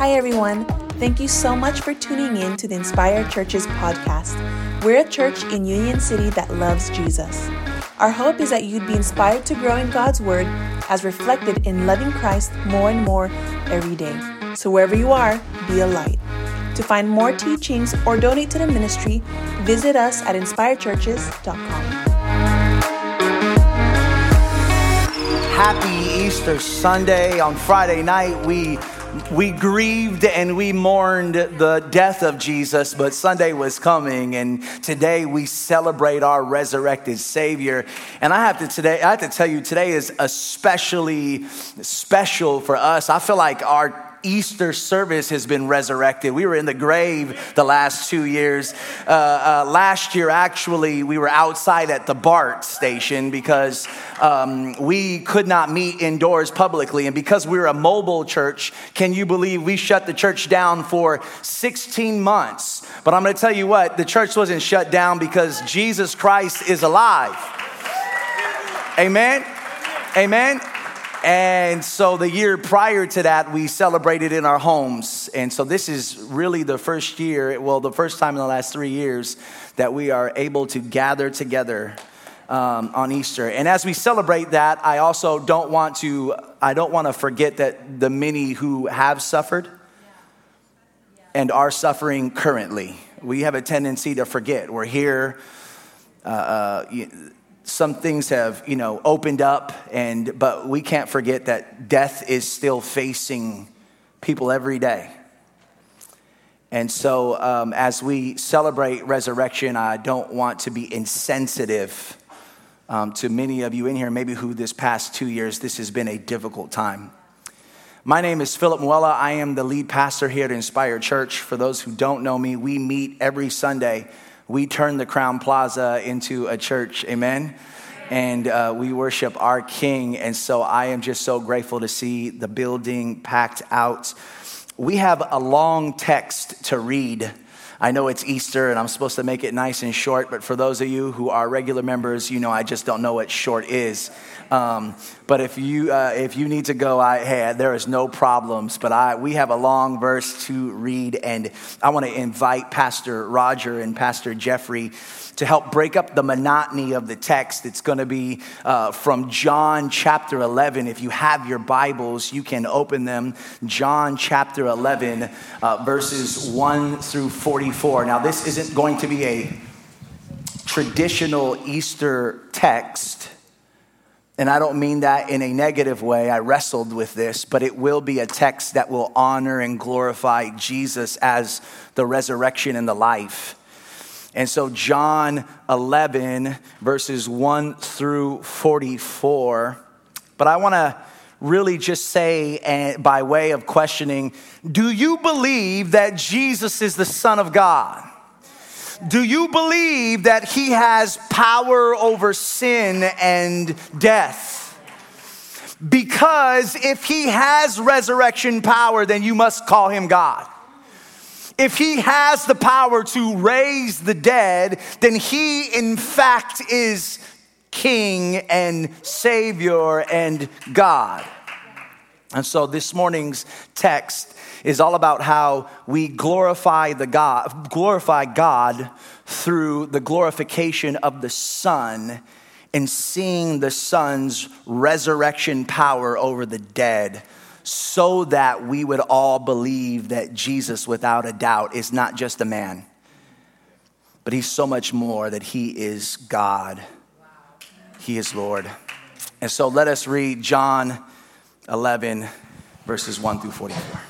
Hi, everyone. Thank you so much for tuning in to the Inspire Churches podcast. We're a church in Union City that loves Jesus. Our hope is that you'd be inspired to grow in God's Word as reflected in loving Christ more and more every day. So, wherever you are, be a light. To find more teachings or donate to the ministry, visit us at inspirechurches.com. Happy Easter Sunday. On Friday night, we we grieved and we mourned the death of Jesus, but Sunday was coming, and today we celebrate our resurrected Savior. And I have to today, I have to tell you, today is especially special for us. I feel like our Easter service has been resurrected. We were in the grave the last two years. Uh, uh, last year, actually, we were outside at the BART station because um, we could not meet indoors publicly. And because we we're a mobile church, can you believe we shut the church down for 16 months? But I'm going to tell you what, the church wasn't shut down because Jesus Christ is alive. Amen. Amen. And so the year prior to that, we celebrated in our homes. And so this is really the first year, well, the first time in the last three years that we are able to gather together um, on Easter. And as we celebrate that, I also don't want to, I don't want to forget that the many who have suffered and are suffering currently. We have a tendency to forget. We're here. Uh, uh, some things have you know opened up and but we can't forget that death is still facing people every day and so um, as we celebrate resurrection i don't want to be insensitive um, to many of you in here maybe who this past two years this has been a difficult time my name is Philip Muella. I am the lead pastor here at Inspire Church. For those who don't know me, we meet every Sunday we turn the Crowne Plaza into a church. Amen. And uh, we worship our King. And so I am just so grateful to see the building packed out. We have a long text to read. I know it's Easter and I'm supposed to make it nice and short, but for those of you who are regular members, you know I just don't know what short is. Um, but if you uh, if you need to go, I hey, there is no problems. But I we have a long verse to read, and I want to invite Pastor Roger and Pastor Jeffrey to help break up the monotony of the text. It's going to be uh, from John chapter 11. If you have your Bibles, you can open them. John chapter 11, uh, verses 1 through 44. Now, this isn't going to be a traditional Easter text. And I don't mean that in a negative way. I wrestled with this, but it will be a text that will honor and glorify Jesus as the resurrection and the life. And so, John 11, verses 1 through 44. But I want to really just say, eh, by way of questioning, do you believe that Jesus is the Son of God? Do you believe that he has power over sin and death? Because if he has resurrection power, then you must call him God. If he has the power to raise the dead, then he, in fact, is king and savior and God. And so this morning's text is all about how we glorify the God, glorify God through the glorification of the Son and seeing the Son's resurrection power over the dead so that we would all believe that Jesus, without a doubt, is not just a man, but he's so much more that he is God. He is Lord. And so let us read John 11, verses 1 through 44.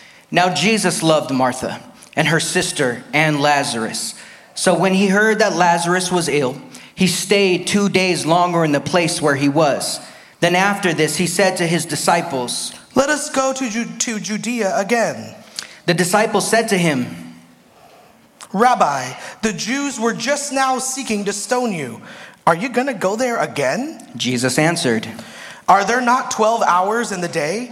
Now Jesus loved Martha and her sister and Lazarus. So when he heard that Lazarus was ill, he stayed two days longer in the place where he was. Then after this, he said to his disciples, Let us go to, Ju- to Judea again. The disciples said to him, Rabbi, the Jews were just now seeking to stone you. Are you going to go there again? Jesus answered, Are there not 12 hours in the day?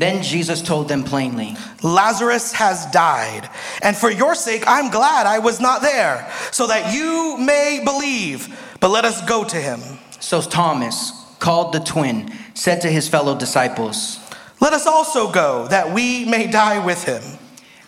Then Jesus told them plainly, Lazarus has died, and for your sake I'm glad I was not there, so that you may believe. But let us go to him. So Thomas, called the twin, said to his fellow disciples, Let us also go, that we may die with him.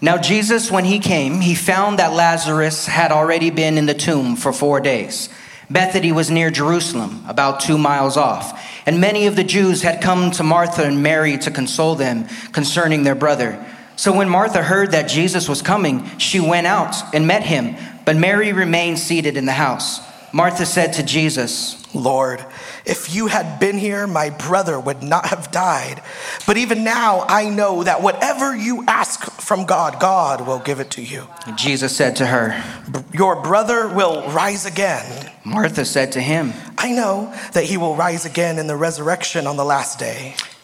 Now Jesus, when he came, he found that Lazarus had already been in the tomb for four days. Bethany was near Jerusalem, about two miles off, and many of the Jews had come to Martha and Mary to console them concerning their brother. So when Martha heard that Jesus was coming, she went out and met him, but Mary remained seated in the house. Martha said to Jesus, Lord, if you had been here, my brother would not have died. But even now, I know that whatever you ask from God, God will give it to you. Jesus said to her, Your brother will rise again. Martha said to him, I know that he will rise again in the resurrection on the last day.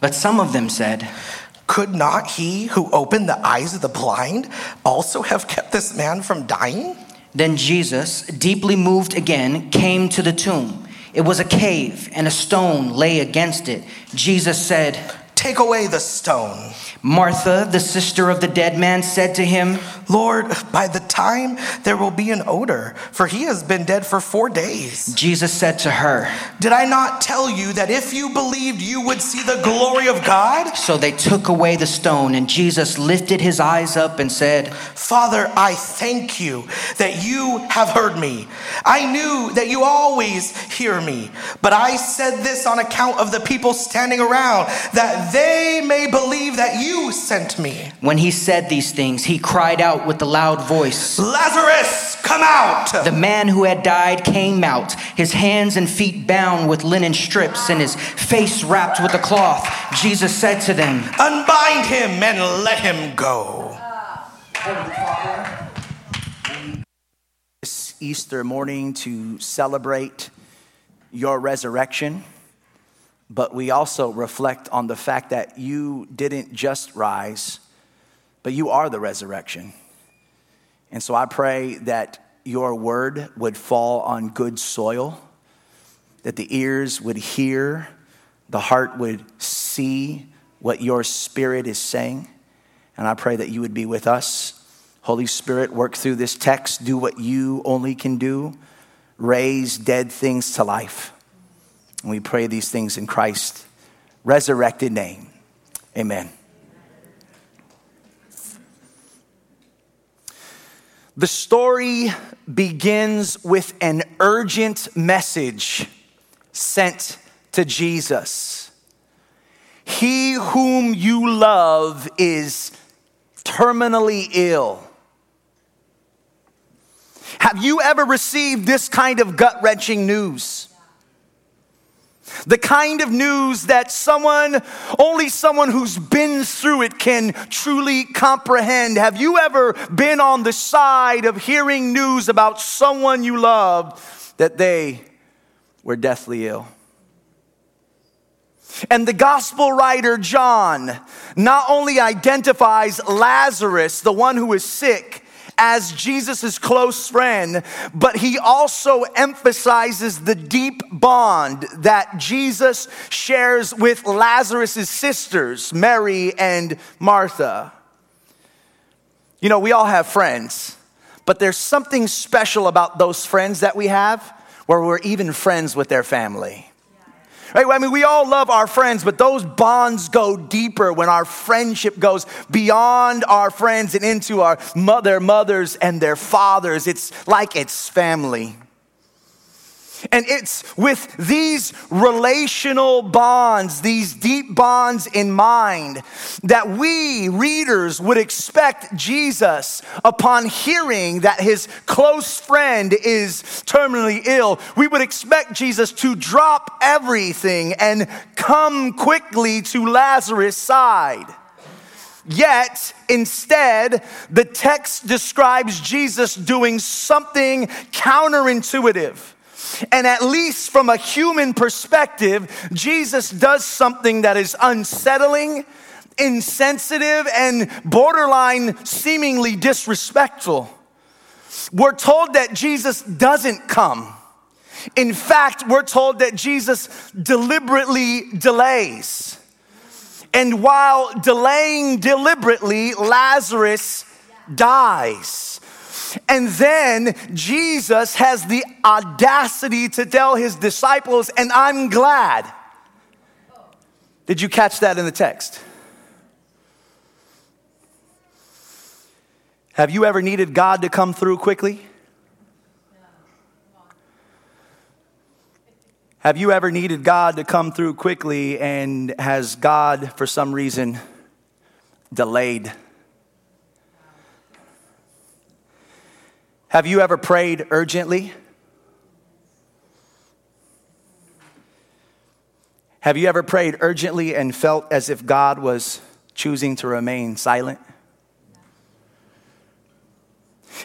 But some of them said, Could not he who opened the eyes of the blind also have kept this man from dying? Then Jesus, deeply moved again, came to the tomb. It was a cave, and a stone lay against it. Jesus said, Take away the stone. Martha, the sister of the dead man, said to him, Lord, by the time there will be an odor, for he has been dead for four days. Jesus said to her, Did I not tell you that if you believed, you would see the glory of God? So they took away the stone, and Jesus lifted his eyes up and said, Father, I thank you that you have heard me. I knew that you always hear me, but I said this on account of the people standing around, that they may believe that you sent me. When he said these things, he cried out with a loud voice. Lazarus, come out! The man who had died came out, his hands and feet bound with linen strips, and his face wrapped with a cloth. Jesus said to them, Unbind him and let him go. This Easter morning to celebrate your resurrection, but we also reflect on the fact that you didn't just rise, but you are the resurrection. And so I pray that your word would fall on good soil, that the ears would hear, the heart would see what your spirit is saying. And I pray that you would be with us. Holy Spirit, work through this text, do what you only can do, raise dead things to life. And we pray these things in Christ's resurrected name. Amen. The story begins with an urgent message sent to Jesus. He whom you love is terminally ill. Have you ever received this kind of gut wrenching news? The kind of news that someone, only someone who's been through it can truly comprehend. Have you ever been on the side of hearing news about someone you loved that they were deathly ill? And the gospel writer John not only identifies Lazarus, the one who is sick, as Jesus' close friend, but he also emphasizes the deep bond that Jesus shares with Lazarus' sisters, Mary and Martha. You know, we all have friends, but there's something special about those friends that we have where we're even friends with their family. Right? I mean, we all love our friends, but those bonds go deeper when our friendship goes beyond our friends and into our mother, mothers and their fathers. It's like it's family. And it's with these relational bonds, these deep bonds in mind, that we readers would expect Jesus, upon hearing that his close friend is terminally ill, we would expect Jesus to drop everything and come quickly to Lazarus' side. Yet, instead, the text describes Jesus doing something counterintuitive and at least from a human perspective, Jesus does something that is unsettling, insensitive, and borderline seemingly disrespectful. We're told that Jesus doesn't come. In fact, we're told that Jesus deliberately delays. And while delaying deliberately, Lazarus dies. And then Jesus has the audacity to tell his disciples, and I'm glad. Did you catch that in the text? Have you ever needed God to come through quickly? Have you ever needed God to come through quickly and has God, for some reason, delayed? Have you ever prayed urgently? Have you ever prayed urgently and felt as if God was choosing to remain silent?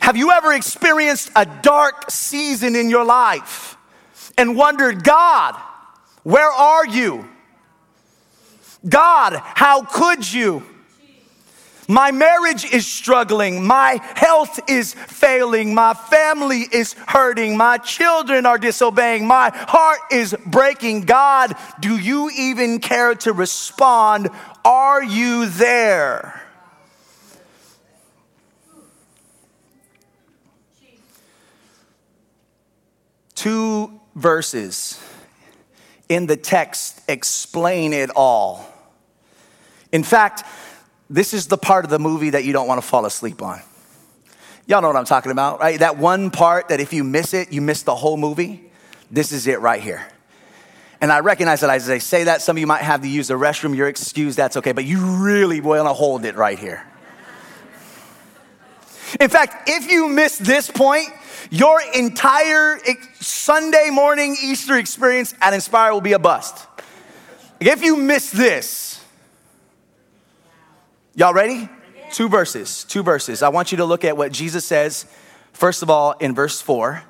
Have you ever experienced a dark season in your life and wondered, God, where are you? God, how could you? My marriage is struggling. My health is failing. My family is hurting. My children are disobeying. My heart is breaking. God, do you even care to respond? Are you there? Two verses in the text explain it all. In fact, this is the part of the movie that you don't want to fall asleep on. Y'all know what I'm talking about, right? That one part that if you miss it, you miss the whole movie. This is it right here. And I recognize that as I say that, some of you might have to use the restroom. You're excused, that's okay, but you really want to hold it right here. In fact, if you miss this point, your entire Sunday morning Easter experience at Inspire will be a bust. If you miss this, Y'all ready? Two verses, two verses. I want you to look at what Jesus says, first of all, in verse 4.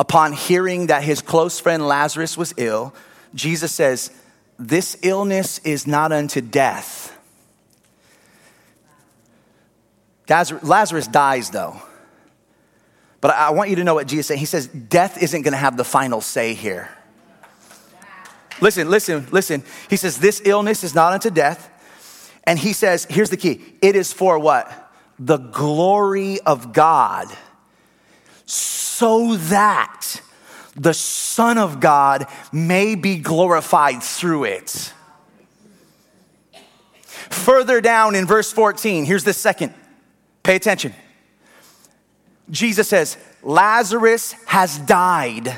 Upon hearing that his close friend Lazarus was ill, Jesus says, This illness is not unto death. Lazarus dies though. But I want you to know what Jesus said. He says, Death isn't gonna have the final say here. Listen, listen, listen. He says, This illness is not unto death and he says, here's the key it is for what? The glory of God, so that the Son of God may be glorified through it. Further down in verse 14, here's the second. Pay attention. Jesus says, Lazarus has died,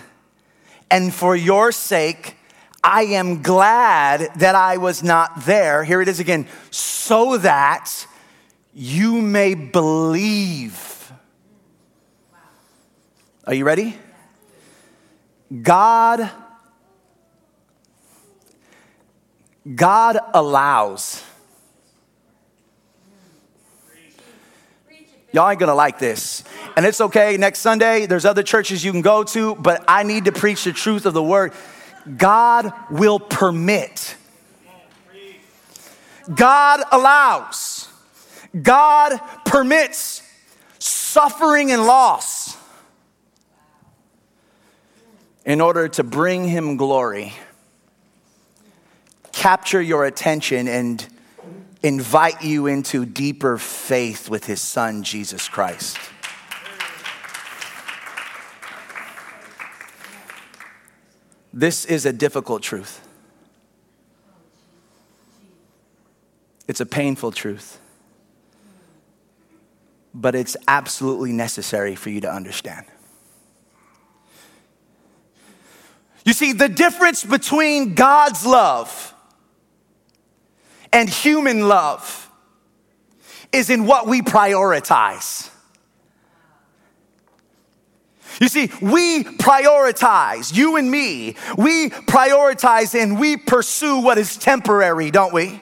and for your sake, I am glad that I was not there. Here it is again, so that you may believe. Are you ready? God God allows. Y'all ain't gonna like this. And it's okay, next Sunday, there's other churches you can go to, but I need to preach the truth of the word. God will permit, God allows, God permits suffering and loss in order to bring Him glory capture your attention and invite you into deeper faith with his son, Jesus Christ. This is a difficult truth. It's a painful truth. But it's absolutely necessary for you to understand. You see, the difference between God's love and human love is in what we prioritize. You see, we prioritize, you and me, we prioritize and we pursue what is temporary, don't we?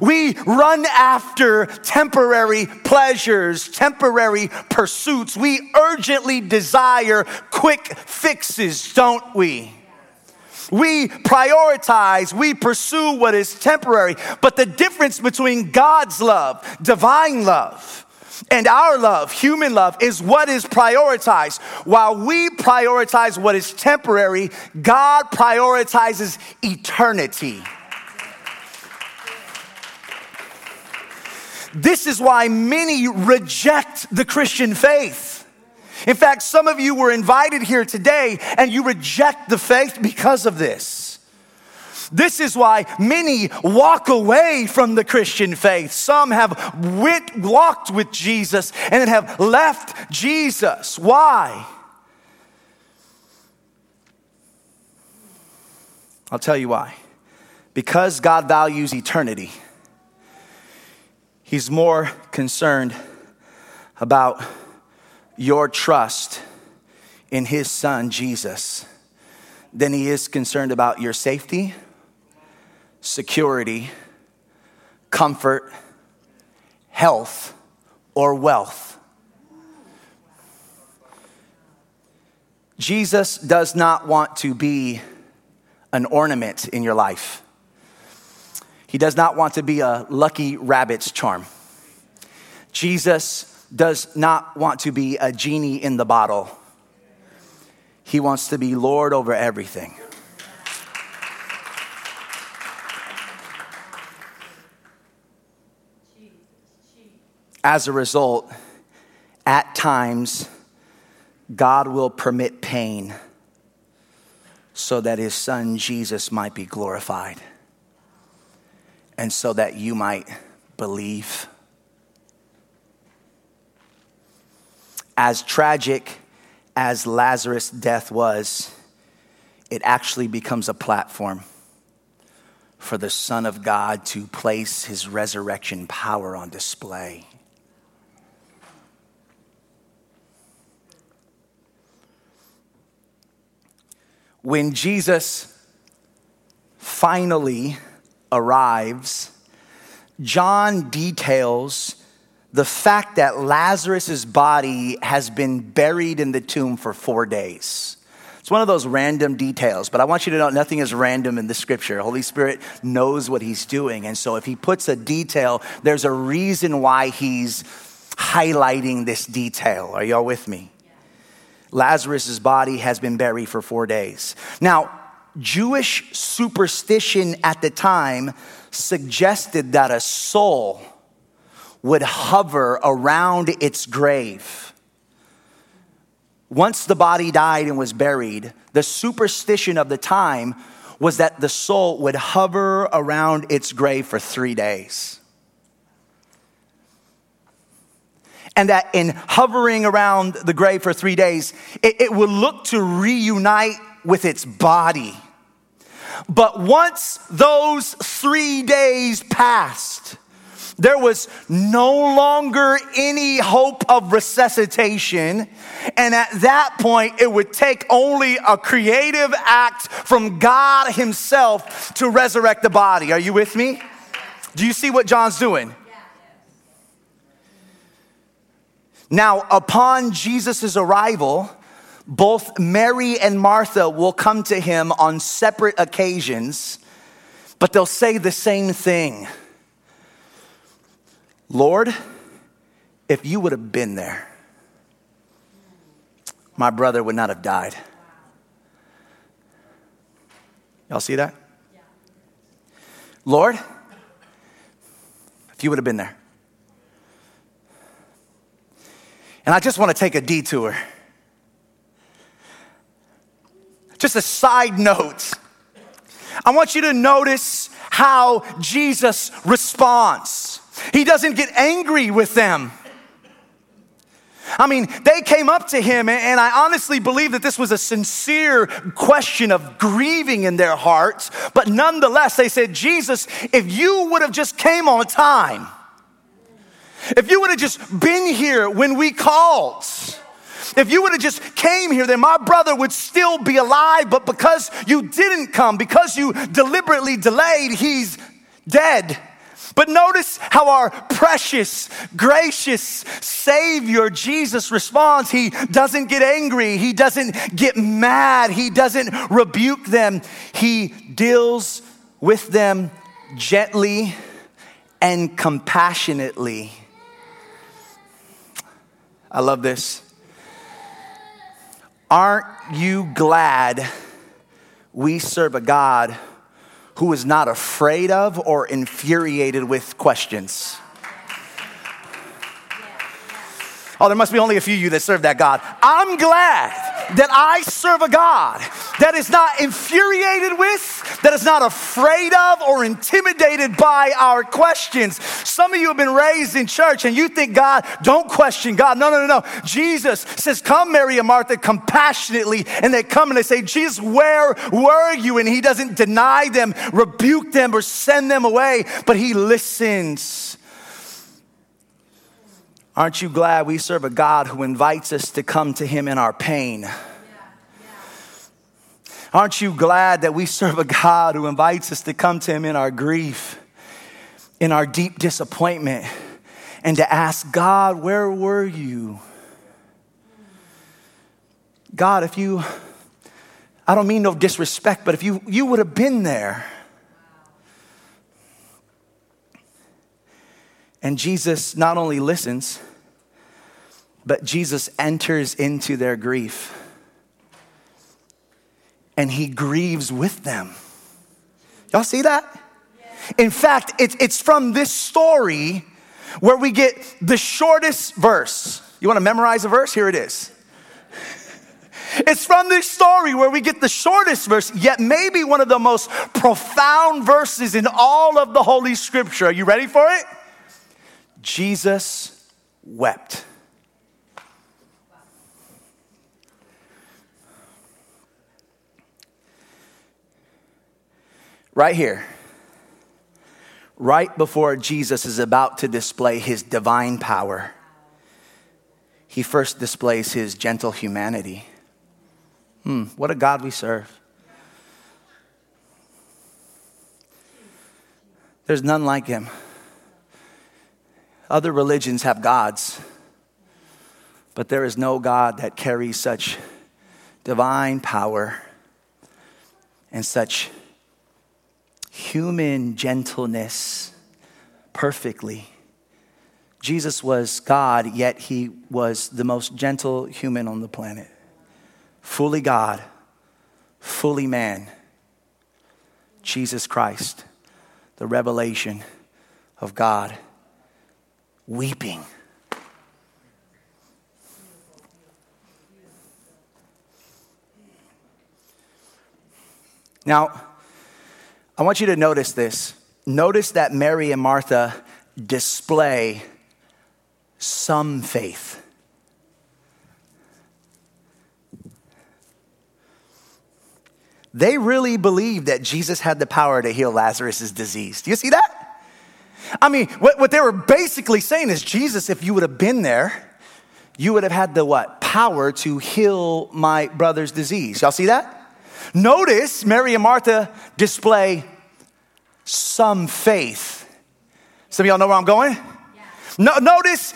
We run after temporary pleasures, temporary pursuits. We urgently desire quick fixes, don't we? We prioritize, we pursue what is temporary. But the difference between God's love, divine love, and our love, human love, is what is prioritized. While we prioritize what is temporary, God prioritizes eternity. This is why many reject the Christian faith. In fact, some of you were invited here today and you reject the faith because of this. This is why many walk away from the Christian faith. Some have walked with Jesus and have left Jesus. Why? I'll tell you why. Because God values eternity, He's more concerned about your trust in his son, Jesus, than he is concerned about your safety, security, comfort, health, or wealth. Jesus does not want to be an ornament in your life. He does not want to be a lucky rabbit's charm. Jesus does not want to be a genie in the bottle, he wants to be Lord over everything. As a result, at times, God will permit pain so that his son Jesus might be glorified and so that you might believe. as tragic as Lazarus' death was, it actually becomes a platform for the Son of God to place his resurrection power on display. When Jesus finally arrives, John details the fact that Lazarus' body has been buried in the tomb for four days. It's one of those random details, but I want you to know nothing is random in the scripture. Holy Spirit knows what he's doing. And so if he puts a detail, there's a reason why he's highlighting this detail. Are y'all with me? Lazarus' body has been buried for four days. Now, Jewish superstition at the time suggested that a soul would hover around its grave. Once the body died and was buried, the superstition of the time was that the soul would hover around its grave for three days. And that in hovering around the grave for three days, it, it would look to reunite with its body. But once those three days passed, there was no longer any hope of resuscitation. And at that point, it would take only a creative act from God Himself to resurrect the body. Are you with me? Do you see what John's doing? Now, upon Jesus' arrival, both Mary and Martha will come to him on separate occasions, but they'll say the same thing Lord, if you would have been there, my brother would not have died. Y'all see that? Lord, if you would have been there. And I just want to take a detour. Just a side note. I want you to notice how Jesus responds. He doesn't get angry with them. I mean, they came up to him, and I honestly believe that this was a sincere question of grieving in their hearts. But nonetheless, they said, Jesus, if you would have just came on time, if you would have just been here when we called, if you would have just came here, then my brother would still be alive. But because you didn't come, because you deliberately delayed, he's dead. But notice how our precious, gracious Savior Jesus responds. He doesn't get angry, He doesn't get mad, He doesn't rebuke them. He deals with them gently and compassionately. I love this. Aren't you glad we serve a God who is not afraid of or infuriated with questions? Oh, there must be only a few of you that serve that God. I'm glad that I serve a God that is not infuriated with, that is not afraid of or intimidated by our questions. Some of you have been raised in church and you think God, don't question God. No, no, no, no. Jesus says, Come, Mary and Martha, compassionately. And they come and they say, Jesus, where were you? And he doesn't deny them, rebuke them, or send them away, but he listens Aren't you glad we serve a God who invites us to come to Him in our pain? Aren't you glad that we serve a God who invites us to come to Him in our grief, in our deep disappointment, and to ask God, where were you? God, if you, I don't mean no disrespect, but if you, you would have been there. And Jesus not only listens, but Jesus enters into their grief and he grieves with them. Y'all see that? In fact, it's, from this story where we get the shortest verse. You want to memorize a verse? Here it is. It's from this story where we get the shortest verse, yet maybe one of the most profound verses in all of the Holy Scripture. Are you ready for it? Jesus wept. Right here, right before Jesus is about to display his divine power, he first displays his gentle humanity. Hmm, what a God we serve. There's none like him. Other religions have gods, but there is no God that carries such divine power and such human gentleness perfectly. Jesus was God, yet he was the most gentle human on the planet. Fully God, fully man. Jesus Christ, the revelation of God weeping. Now, I want you to notice this. Notice that Mary and Martha display some faith. They really believed that Jesus had the power to heal Lazarus' disease. Do you see that? I mean, what, what they were basically saying is, Jesus, if you would have been there, you would have had the what? Power to heal my brother's disease. Y'all see that? Notice Mary and Martha display some faith. Some of y'all know where I'm going? Yeah. No, notice,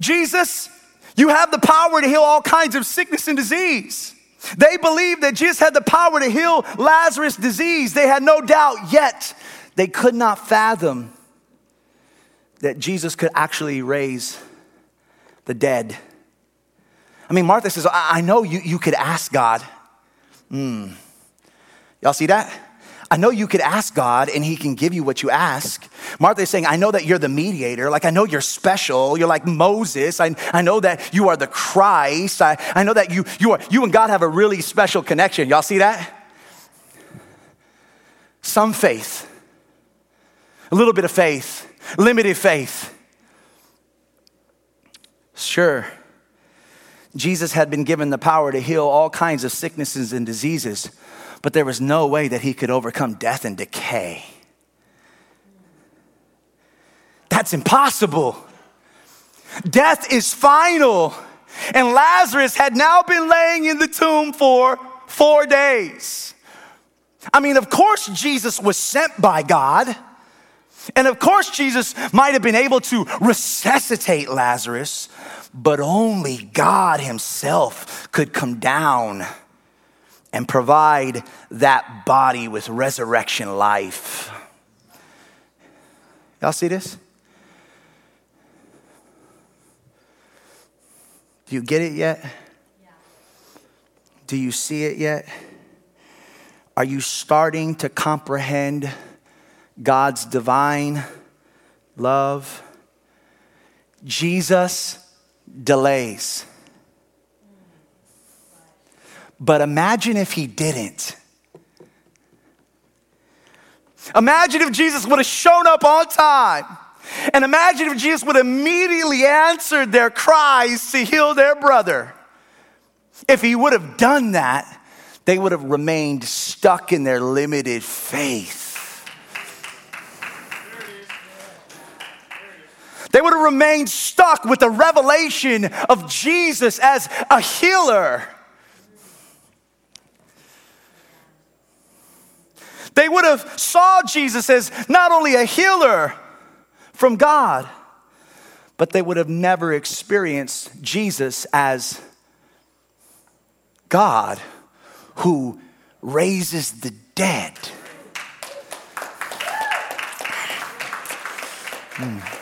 Jesus, you have the power to heal all kinds of sickness and disease. They believed that Jesus had the power to heal Lazarus' disease. They had no doubt, yet they could not fathom that Jesus could actually raise the dead. I mean, Martha says, I, know you, you could ask God. Mm. Y'all see that? I know you could ask God and he can give you what you ask. Martha is saying, I know that you're the mediator. Like, I know you're special. You're like Moses. I, I know that you are the Christ. I, I know that you, you, are, you and God have a really special connection. Y'all see that? Some faith, a little bit of faith, limited faith. Sure, Jesus had been given the power to heal all kinds of sicknesses and diseases, but there was no way that he could overcome death and decay. That's impossible. Death is final. And Lazarus had now been laying in the tomb for four days. I mean, of course, Jesus was sent by God. And of course, Jesus might have been able to resuscitate Lazarus, but only God Himself could come down and provide that body with resurrection life. Y'all see this? Do you get it yet? Do you see it yet? Are you starting to comprehend God's divine love? Jesus delays. But imagine if he didn't. Imagine if Jesus would have shown up on time. And imagine if Jesus would have immediately answered their cries to heal their brother. If he would have done that, they would have remained stuck in their limited faith. They would have remained stuck with the revelation of Jesus as a healer. They would have saw Jesus as not only a healer from God, but they would have never experienced Jesus as God who raises the dead. Hmm.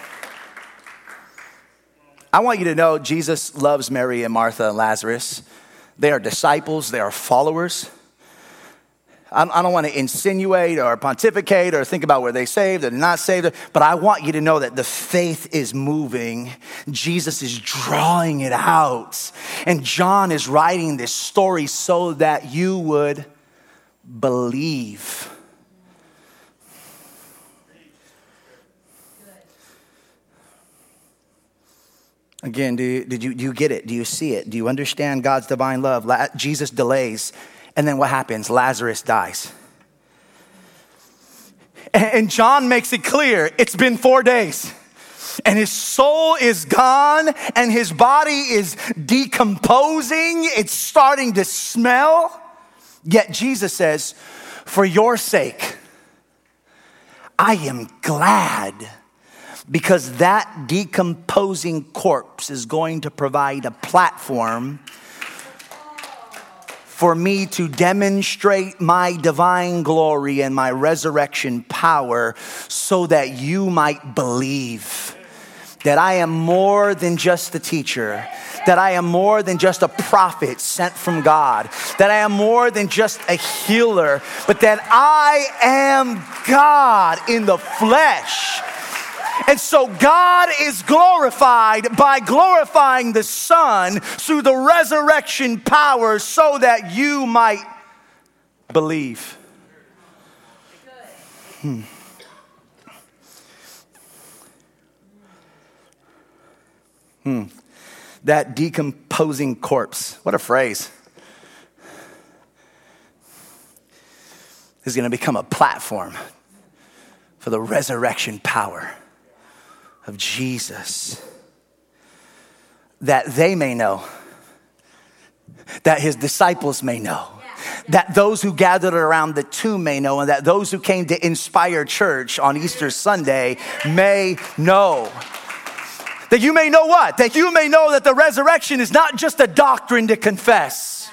I want you to know Jesus loves Mary and Martha and Lazarus. They are disciples, they are followers. I don't want to insinuate or pontificate or think about where they saved or not saved, but I want you to know that the faith is moving. Jesus is drawing it out. And John is writing this story so that you would believe. Again, do you, did you, do you get it? Do you see it? Do you understand God's divine love? La- Jesus delays, and then what happens? Lazarus dies. And John makes it clear it's been four days. And his soul is gone, and his body is decomposing. It's starting to smell. Yet Jesus says, For your sake, I am glad because that decomposing corpse is going to provide a platform for me to demonstrate my divine glory and my resurrection power so that you might believe that I am more than just a teacher, that I am more than just a prophet sent from God, that I am more than just a healer, but that I am God in the flesh and so God is glorified by glorifying the Son through the resurrection power so that you might believe. Hmm. Hmm. That decomposing corpse. What a phrase. Is going to become a platform for the resurrection power of Jesus. That they may know, that his disciples may know, that those who gathered around the tomb may know, and that those who came to Inspire Church on Easter Sunday may know. That you may know what? That you may know that the resurrection is not just a doctrine to confess.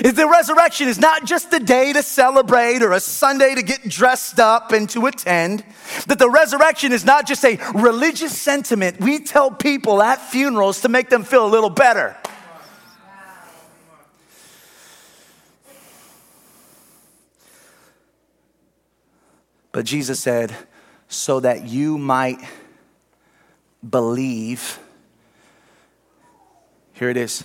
Is the resurrection is not just a day to celebrate or a Sunday to get dressed up and to attend. That the resurrection is not just a religious sentiment we tell people at funerals to make them feel a little better. But Jesus said, so that you might believe, here it is,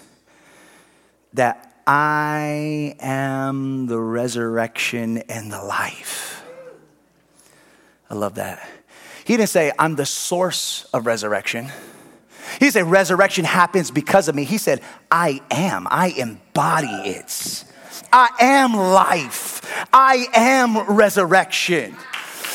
that I am the resurrection and the life. I love that. He didn't say, I'm the source of resurrection. He didn't say, resurrection happens because of me. He said, I am. I embody it. I am life. I am resurrection.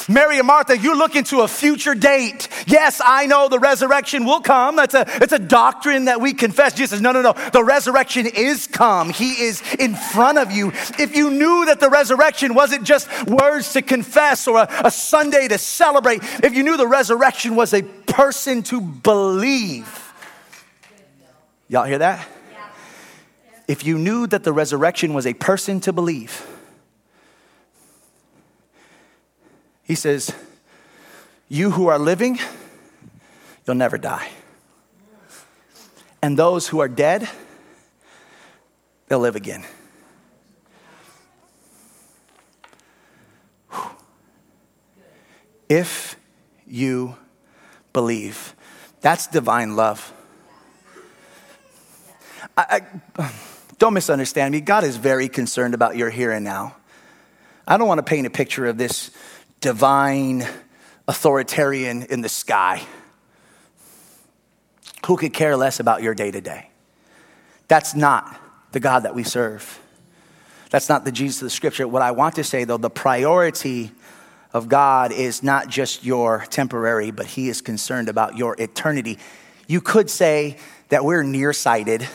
Mary and Martha, you're looking to a future date. Yes, I know the resurrection will come. That's a, it's a doctrine that we confess. Jesus says, no, no, no. The resurrection is come. He is in front of you. If you knew that the resurrection wasn't just words to confess or a, a Sunday to celebrate, if you knew the resurrection was a person to believe, y'all hear that? If you knew that the resurrection was a person to believe, He says, You who are living, you'll never die. And those who are dead, they'll live again. If you believe, that's divine love. I, I, don't misunderstand me. God is very concerned about your here and now. I don't want to paint a picture of this divine authoritarian in the sky who could care less about your day to day. That's not the God that we serve. That's not the Jesus of the scripture. What I want to say, though, the priority of God is not just your temporary, but He is concerned about your eternity. You could say that we're nearsighted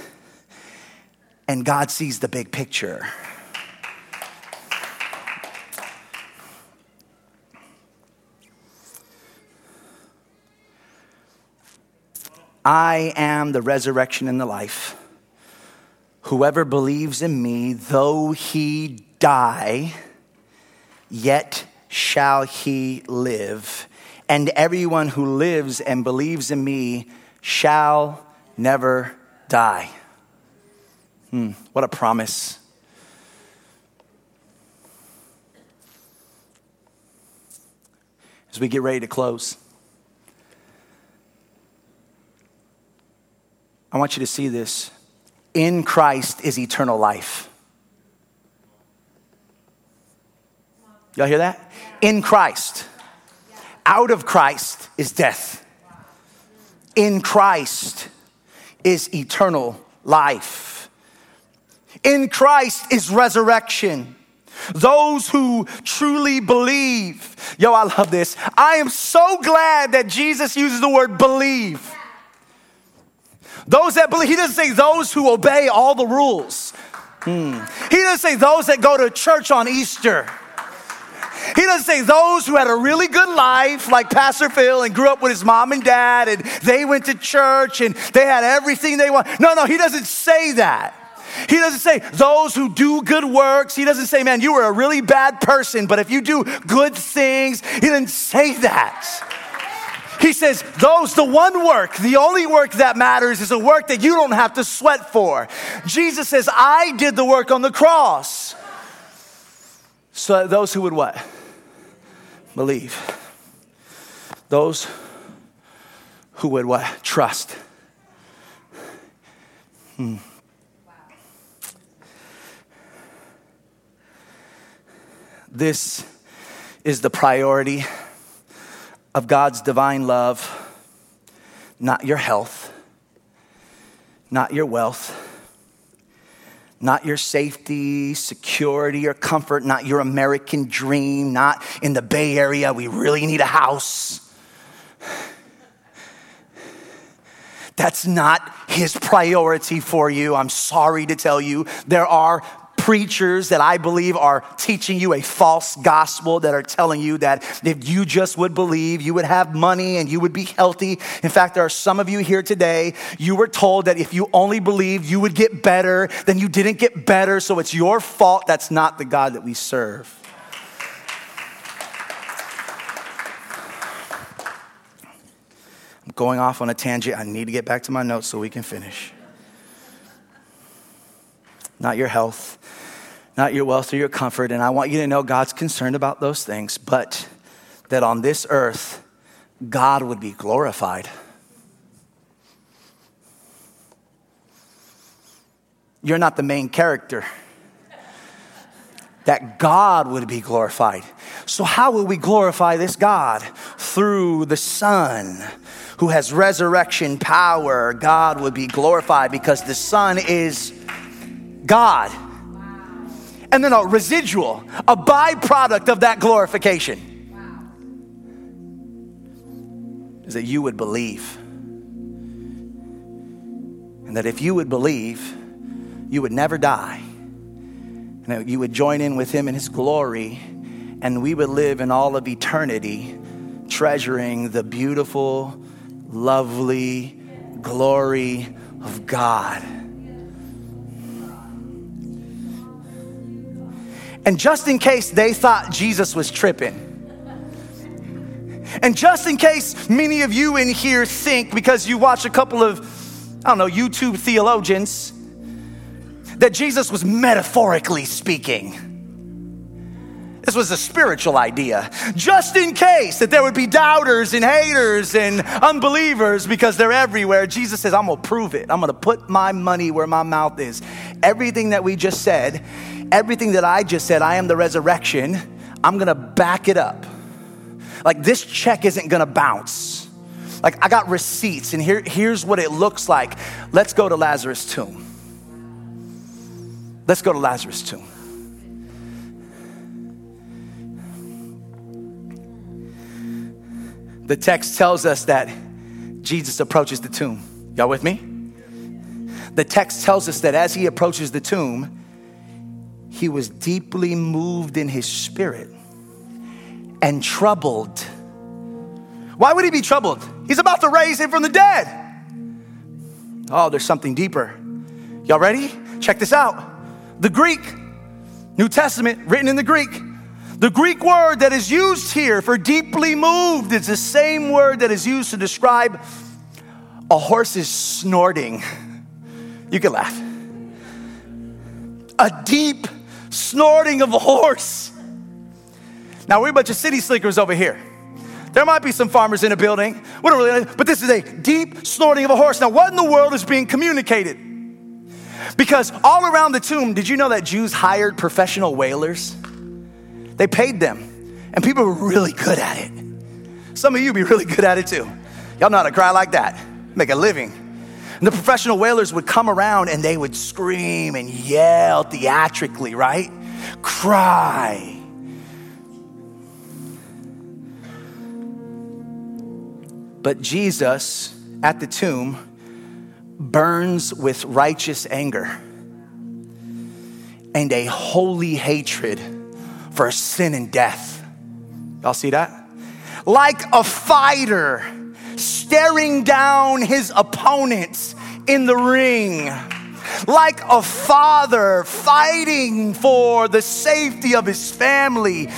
and God sees the big picture. I am the resurrection and the life. Whoever believes in me, though he die, yet shall he live. And everyone who lives and believes in me shall never die. Hmm, what a promise. As we get ready to close, I want you to see this. In Christ is eternal life. Y'all hear that? In Christ. Out of Christ is death. In Christ is eternal life. In Christ is resurrection. Those who truly believe. Yo, I love this. I am so glad that Jesus uses the word believe. Those that believe, he doesn't say those who obey all the rules. Hmm. He doesn't say those that go to church on Easter. He doesn't say those who had a really good life, like Pastor Phil, and grew up with his mom and dad, and they went to church and they had everything they want. No, no, he doesn't say that. He doesn't say those who do good works. He doesn't say, man, you were a really bad person, but if you do good things, he didn't say that. He says, those, the one work, the only work that matters is a work that you don't have to sweat for. Jesus says, I did the work on the cross. So those who would what? Believe. Those who would what? Trust. Hmm. This is the priority of God's divine love, not your health, not your wealth, not your safety, security, or comfort, not your American dream, not in the Bay Area, we really need a house. That's not his priority for you. I'm sorry to tell you. There are preachers that I believe are teaching you a false gospel that are telling you that if you just would believe, you would have money and you would be healthy. In fact, there are some of you here today, you were told that if you only believed, you would get better, then you didn't get better, so it's your fault. That's not the God that we serve. I'm going off on a tangent. I need to get back to my notes so we can finish. Not your health, not your wealth or your comfort. And I want you to know God's concerned about those things, but that on this earth, God would be glorified. You're not the main character. That God would be glorified. So, how will we glorify this God? Through the Son who has resurrection power. God would be glorified because the Son is God. And then a residual, a byproduct of that glorification is that you would believe. And that if you would believe, you would never die. And that you would join in with Him in His glory, and we would live in all of eternity, treasuring the beautiful, lovely glory of God. And just in case they thought Jesus was tripping, and just in case many of you in here think, because you watch a couple of, I don't know, YouTube theologians, that Jesus was metaphorically speaking. This was a spiritual idea, just in case that there would be doubters and haters and unbelievers because they're everywhere. Jesus says, I'm gonna prove it. I'm gonna put my money where my mouth is. Everything that we just said, everything that I just said, I am the resurrection, I'm gonna back it up. Like this check isn't gonna bounce. Like I got receipts, and here, here's what it looks like. Let's go to Lazarus' tomb. Let's go to Lazarus' tomb. the text tells us that Jesus approaches the tomb. Y'all with me? The text tells us that as he approaches the tomb, he was deeply moved in his spirit and troubled. Why would he be troubled? He's about to raise him from the dead. Oh, there's something deeper. Y'all ready? Check this out. The Greek, New Testament, written in the Greek, the Greek word that is used here for deeply moved is the same word that is used to describe a horse's snorting. You can laugh. A deep snorting of a horse. Now, we're a bunch of city slickers over here. There might be some farmers in a building. We don't really, but this is a deep snorting of a horse. Now, what in the world is being communicated? Because all around the tomb, did you know that Jews hired professional wailers? They paid them, and people were really good at it. Some of you be really good at it too. Y'all know how to cry like that, make a living. And the professional wailers would come around and they would scream and yell theatrically, right? Cry. But Jesus at the tomb burns with righteous anger and a holy hatred for sin and death. Y'all see that? Like a fighter staring down his opponents in the ring. Like a father fighting for the safety of his family,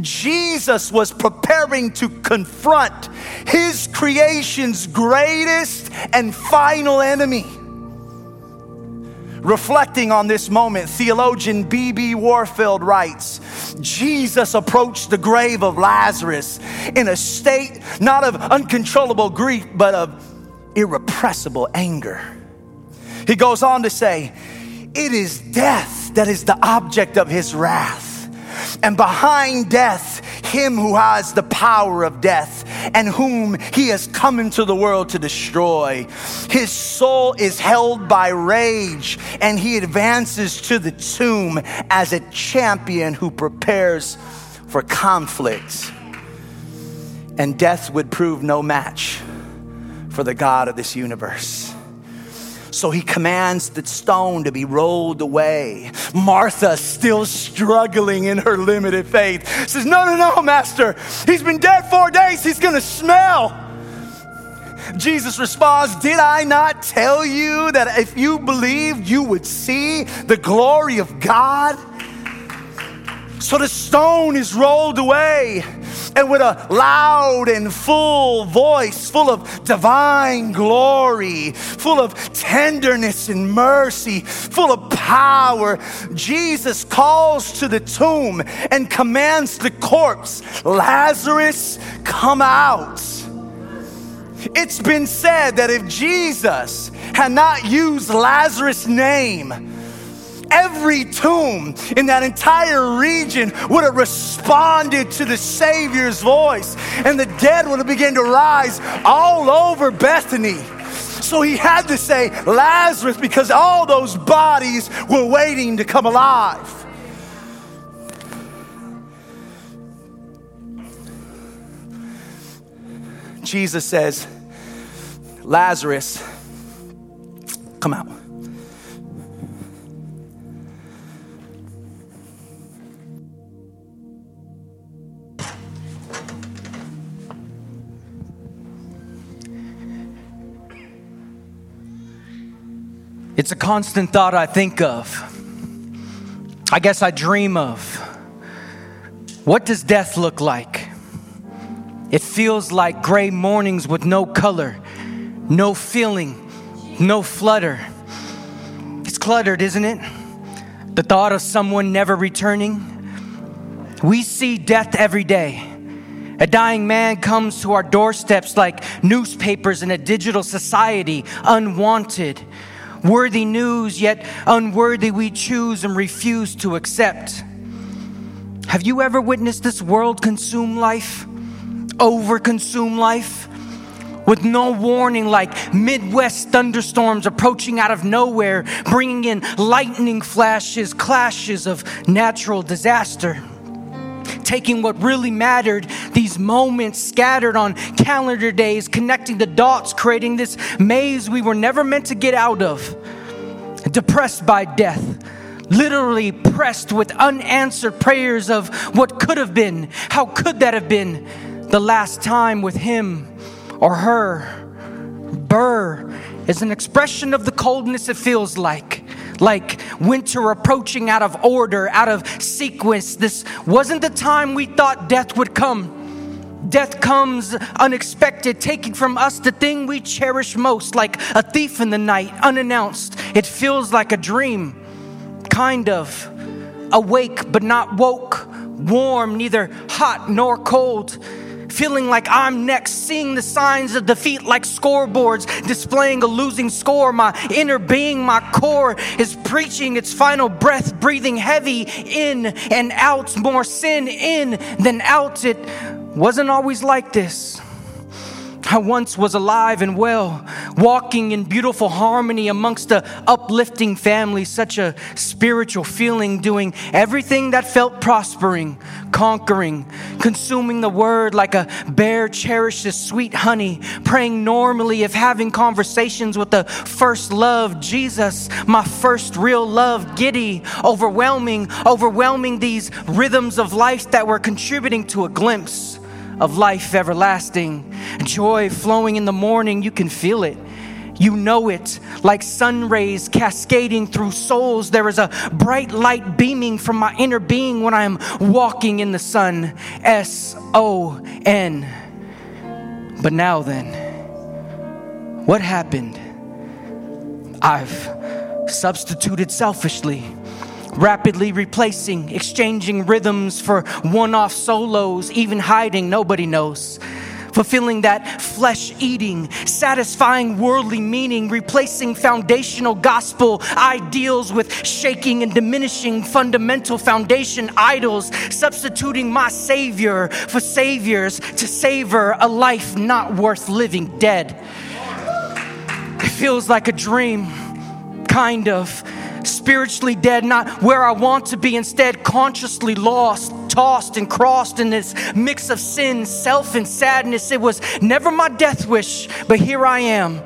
Jesus was preparing to confront his creation's greatest and final enemy. Reflecting on this moment, theologian B.B. Warfield writes Jesus approached the grave of Lazarus in a state not of uncontrollable grief, but of irrepressible anger. He goes on to say, It is death that is the object of his wrath. And behind death, him who has the power of death. And whom he has come into the world to destroy. His soul is held by rage, and he advances to the tomb as a champion who prepares for conflict. And death would prove no match for the God of this universe. So he commands the stone to be rolled away. Martha, still struggling in her limited faith, says, No, no, no, Master. He's been dead four days. He's going to smell. Jesus responds, Did I not tell you that if you believed, you would see the glory of God? So the stone is rolled away and with a loud and full voice, full of divine glory, full of tenderness and mercy, full of power, Jesus calls to the tomb and commands the corpse, Lazarus, come out. It's been said that if Jesus had not used Lazarus' name, every tomb in that entire region would have responded to the Savior's voice, and the dead would have begun to rise all over Bethany. So he had to say Lazarus because all those bodies were waiting to come alive. Jesus says, Lazarus, come out. It's a constant thought I think of. I guess I dream of. What does death look like? It feels like gray mornings with no color, no feeling, no flutter. It's cluttered, isn't it? The thought of someone never returning. We see death every day. A dying man comes to our doorsteps like newspapers in a digital society, unwanted worthy news, yet unworthy we choose and refuse to accept. Have you ever witnessed this world consume life, over consume life? With no warning, like Midwest thunderstorms approaching out of nowhere, bringing in lightning flashes, clashes of natural disaster taking what really mattered, these moments scattered on calendar days, connecting the dots, creating this maze we were never meant to get out of. Depressed by death, literally pressed with unanswered prayers of what could have been. How could that have been the last time with him or her? Burr is an expression of the coldness it feels like like winter approaching out of order, out of sequence. This wasn't the time we thought death would come. Death comes unexpected, taking from us the thing we cherish most, like a thief in the night, unannounced. It feels like a dream, kind of. Awake but not woke, warm, neither hot nor cold feeling like I'm next, seeing the signs of defeat like scoreboards displaying a losing score. My inner being, my core is preaching its final breath, breathing heavy in and out, more sin in than out. It wasn't always like this. I once was alive and well, walking in beautiful harmony amongst a uplifting family, such a spiritual feeling, doing everything that felt prospering, conquering, consuming the word like a bear cherishes sweet honey, praying normally if having conversations with the first love, Jesus, my first real love, giddy, overwhelming, overwhelming these rhythms of life that were contributing to a glimpse of life everlasting. Joy flowing in the morning, you can feel it. You know it like sun rays cascading through souls. There is a bright light beaming from my inner being when I am walking in the sun. S O N. But now then, what happened? I've substituted selfishly rapidly replacing, exchanging rhythms for one off solos, even hiding, nobody knows. fulfilling that flesh eating, satisfying worldly meaning, replacing foundational gospel ideals with shaking and diminishing fundamental foundation idols, substituting my Savior for saviors to savor a life not worth living dead. It feels like a dream, kind of spiritually dead, not where I want to be, instead, consciously lost, tossed and crossed in this mix of sin, self, and sadness. It was never my death wish, but here I am.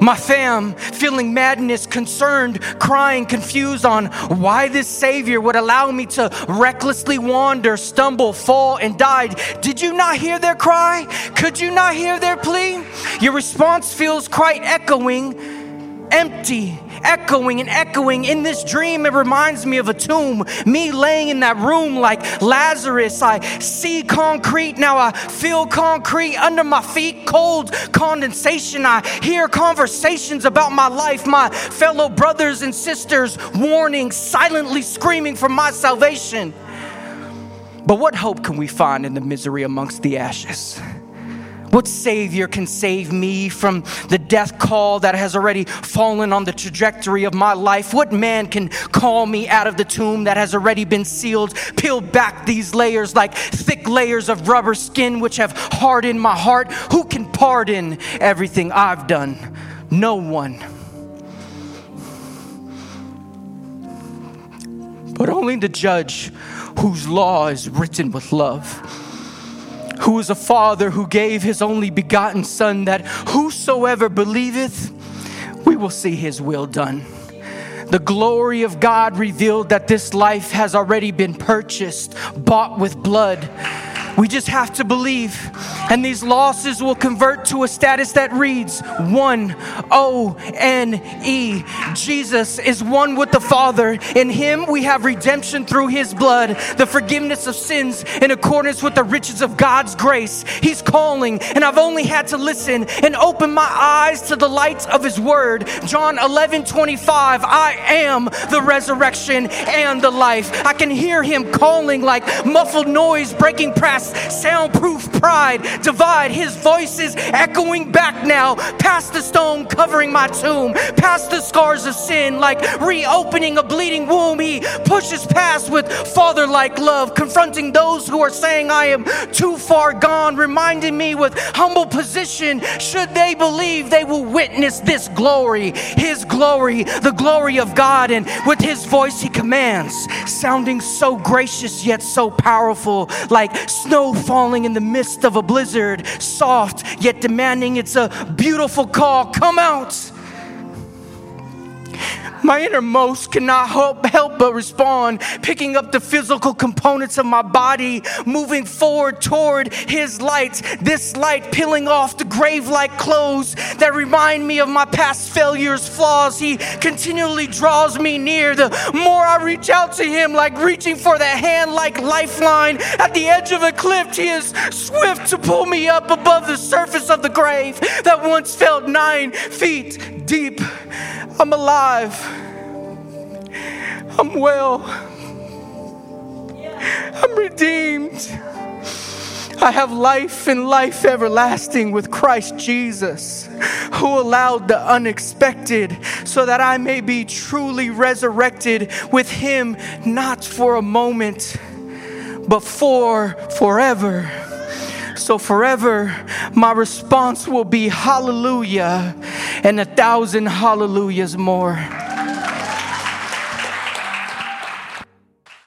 My fam, feeling madness, concerned, crying, confused on why this Savior would allow me to recklessly wander, stumble, fall, and die. Did you not hear their cry? Could you not hear their plea? Your response feels quite echoing, empty, echoing and echoing. In this dream, it reminds me of a tomb. Me laying in that room like Lazarus. I see concrete, now I feel concrete under my feet, cold condensation. I hear conversations about my life, my fellow brothers and sisters warning, silently screaming for my salvation. But what hope can we find in the misery amongst the ashes? What Savior can save me from the death call that has already fallen on the trajectory of my life? What man can call me out of the tomb that has already been sealed? Peel back these layers like thick layers of rubber skin which have hardened my heart. Who can pardon everything I've done? No one. But only the judge whose law is written with love who is a father who gave his only begotten Son, that whosoever believeth, we will see his will done. The glory of God revealed that this life has already been purchased, bought with blood we just have to believe. And these losses will convert to a status that reads one O N E. Jesus is one with the Father. In Him we have redemption through His blood, the forgiveness of sins in accordance with the riches of God's grace. He's calling, and I've only had to listen and open my eyes to the light of His word. John 11 25. I am the resurrection and the life. I can hear Him calling like muffled noise breaking past soundproof pride divide. His voice is echoing back now, past the stone covering my tomb, past the scars of sin, like reopening a bleeding womb. He pushes past with father like love, confronting those who are saying, I am too far gone, reminding me with humble position, should they believe, they will witness this glory, His glory, the glory of God. And with His voice, He commands, sounding so gracious yet so powerful, like snow snow falling in the midst of a blizzard, soft yet demanding. It's a beautiful call. Come out. My innermost cannot help, help but respond, picking up the physical components of my body, moving forward toward His light. This light peeling off the grave like clothes that remind me of my past failures, flaws. He continually draws me near. The more I reach out to Him, like reaching for the hand like lifeline at the edge of a cliff, He is swift to pull me up above the surface of the grave that once felt nine feet deep. I'm alive. I'm well. I'm redeemed. I have life and life everlasting with Christ Jesus, who allowed the unexpected so that I may be truly resurrected with Him, not for a moment, but for forever. So, forever, my response will be hallelujah and a thousand hallelujahs more.